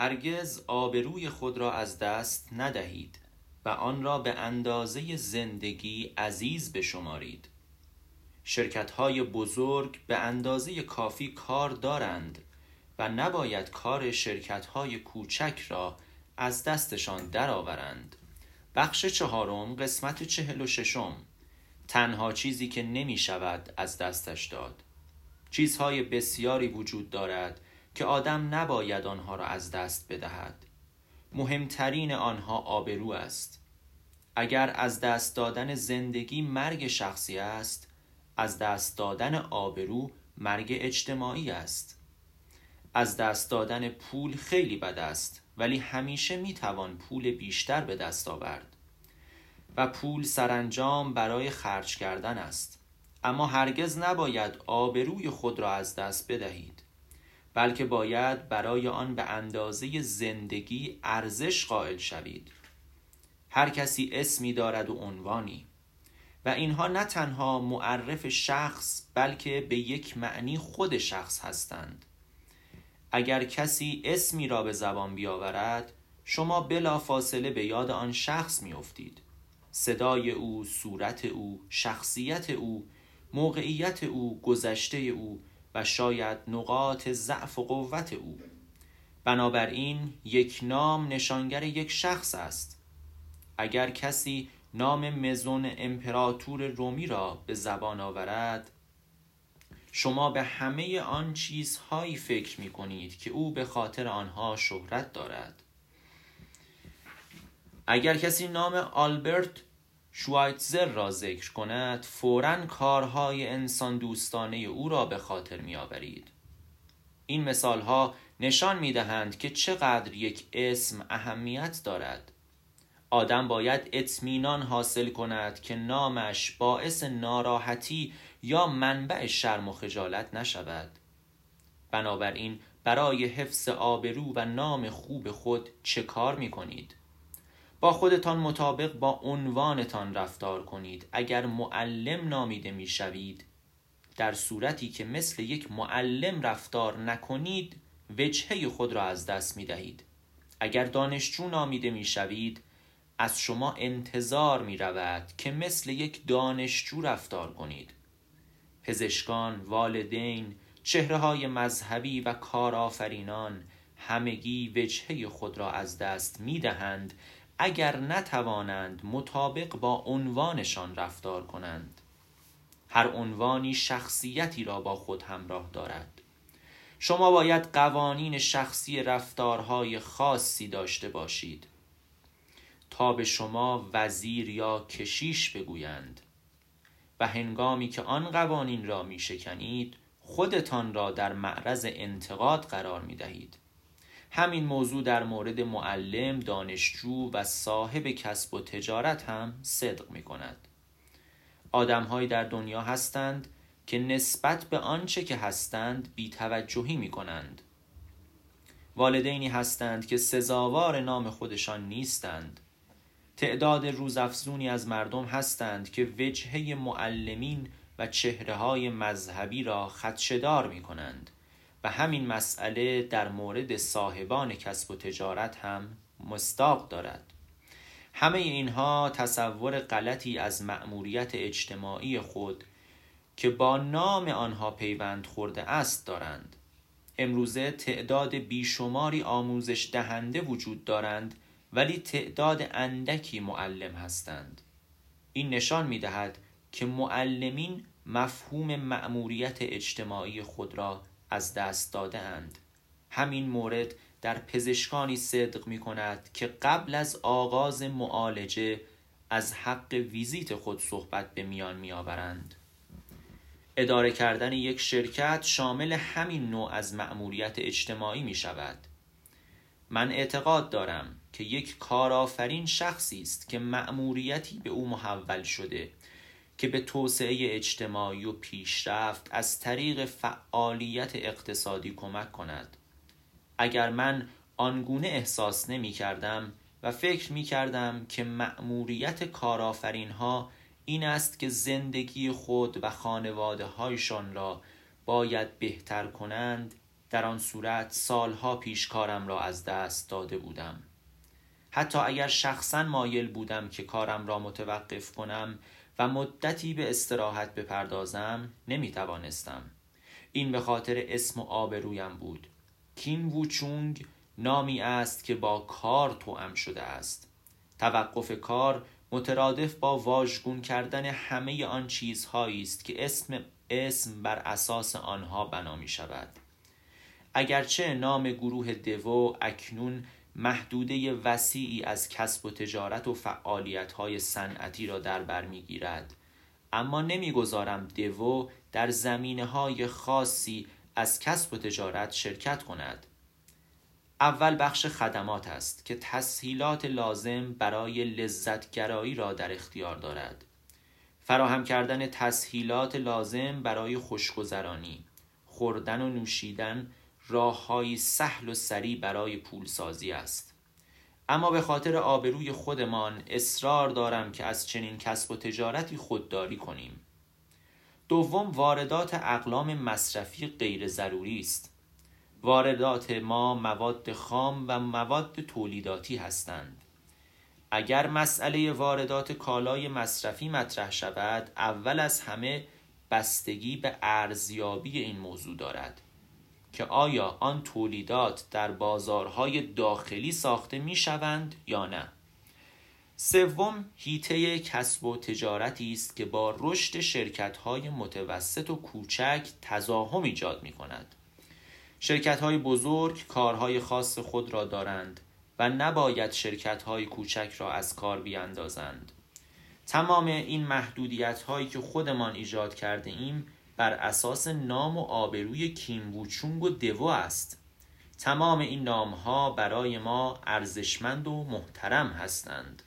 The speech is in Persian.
هرگز آبروی خود را از دست ندهید و آن را به اندازه زندگی عزیز بشمارید. شرکت های بزرگ به اندازه کافی کار دارند و نباید کار شرکت های کوچک را از دستشان درآورند. بخش چهارم قسمت چهل و ششم. تنها چیزی که نمی شود از دستش داد. چیزهای بسیاری وجود دارد که آدم نباید آنها را از دست بدهد. مهمترین آنها آبرو است. اگر از دست دادن زندگی مرگ شخصی است از دست دادن آبرو مرگ اجتماعی است. از دست دادن پول خیلی بد است ولی همیشه می‌توان پول بیشتر به دست آورد. و پول سرانجام برای خرج کردن است. اما هرگز نباید آبروی خود را از دست بدهید. بلکه باید برای آن به اندازه زندگی ارزش قائل شوید. هر کسی اسمی دارد و عنوانی. و اینها نه تنها معرف شخص بلکه به یک معنی خود شخص هستند. اگر کسی اسمی را به زبان بیاورد شما بلا فاصله به یاد آن شخص میافتید. صدای او، صورت او، شخصیت او، موقعیت او، گذشته او و شاید نقاط ضعف و قوت او. بنابراین یک نام نشانگر یک شخص است. اگر کسی نام مزون امپراتور رومی را به زبان آورد شما به همه آن چیزهایی فکر می کنید که او به خاطر آنها شهرت دارد. اگر کسی نام آلبرت شوایتزر را ذکر کند فورا کارهای انسان دوستانه او را به خاطر می آورید. این مثال ها نشان می دهند که چقدر یک اسم اهمیت دارد آدم باید اطمینان حاصل کند که نامش باعث ناراحتی یا منبع شرم و خجالت نشود بنابراین برای حفظ آبرو و نام خوب خود چه کار می کنید؟ با خودتان مطابق با عنوانتان رفتار کنید. اگر معلم نامیده می شوید در صورتی که مثل یک معلم رفتار نکنید وجهه خود را از دست می دهید اگر دانشجو نامیده می شوید از شما انتظار می رود که مثل یک دانشجو رفتار کنید. پزشکان، والدین، چهره های مذهبی و کارآفرینان همگی وجهه خود را از دست می دهند اگر نتوانند مطابق با عنوانشان رفتار کنند هر عنوانی شخصیتی را با خود همراه دارد. شما باید قوانین شخصی رفتارهای خاصی داشته باشید تا به شما وزیر یا کشیش بگویند و هنگامی که آن قوانین را می شکنید خودتان را در معرض انتقاد قرار می دهید همین موضوع در مورد معلم، دانشجو و صاحب کسب و تجارت هم صدق می کند آدمهایی در دنیا هستند که نسبت به آنچه که هستند بیتوجهی می کنند والدینی هستند که سزاوار نام خودشان نیستند. تعداد روزافزونی از مردم هستند که وجهه معلمین و چهره های مذهبی را خدشدار می کنند و همین مسئله در مورد صاحبان کسب و تجارت هم مستاق دارد. همه اینها تصور غلطی از مأموریت اجتماعی خود که با نام آنها پیوند خورده است دارند. امروزه تعداد بیشماری آموزش دهنده وجود دارند ولی تعداد اندکی معلم هستند. این نشان می دهد که معلمین مفهوم مأموریت اجتماعی خود را از دست داده اند. همین مورد در پزشکانی صدق می کند که قبل از آغاز معالجه از حق ویزیت خود صحبت به میان می آورند. اداره کردن یک شرکت شامل همین نوع از مأموریت اجتماعی می شود. من اعتقاد دارم که یک کارآفرین شخصی است که مأموریتی به او محول شده که به توسعه اجتماعی و پیشرفت از طریق فعالیت اقتصادی کمک کند. اگر من آنگونه احساس نمی کردم و فکر می کردم که مأموریت کارآفرین ها این است که زندگی خود و خانواده هایشان را باید بهتر کنند در آن صورت سالها پیش کارم را از دست داده بودم. حتی اگر شخصا مایل بودم که کارم را متوقف کنم و مدتی به استراحت بپردازم نمی توانستم این به خاطر اسم و آبرویم بود. کین ووچونگ نامی است که با کار توام شده است. توقف کار مترادف با واژگون کردن همه آن چیزهایی است که اسم اسم بر اساس آنها بنا می شود اگرچه نام گروه دو اکنون محدوده وسیعی از کسب و تجارت و فعالیت های صنعتی را در بر می‌گیرد. اما نمی‌گذارم دو در زمینه های خاصی از کسب و تجارت شرکت کند. اول بخش خدمات است که تسهیلات لازم برای لذتگرایی را در اختیار دارد. فراهم کردن تسهیلات لازم برای خوشگذرانی خوردن و نوشیدن راههایی سهل و سریع برای پولسازی است. اما به خاطر آبروی خودمان اصرار دارم که از چنین کسب و تجارتی خودداری کنیم. دوم واردات اقلام مصرفی غیر ضروری است. واردات ما مواد خام و مواد تولیداتی هستند. اگر مسئله واردات کالای مصرفی مطرح شود اول از همه بستگی به ارزیابی این موضوع دارد. که آیا آن تولیدات در بازارهای داخلی ساخته می شوند یا نه؟ سوم هیته کسب و تجارتی است که با رشد شرکت‌های متوسط و کوچک تزاهم ایجاد می کند شرکت‌های بزرگ کارهای خاص خود را دارند و نباید شرکت‌های کوچک را از کار بیاندازند. تمام این محدودیت هایی که خودمان ایجاد کرده ایم بر اساس نام و آبروی کیمبوچونگ و دو است. تمام این نام ها برای ما ارزشمند و محترم هستند.